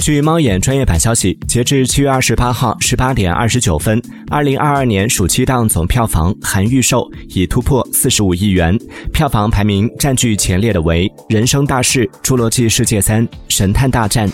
据猫眼专业版消息截至七月二十八号十八点二十九分二零二二年暑期档总票房含预售已突破四十五亿元票房排名占据前列的为人生大事侏罗纪世界三神探大战。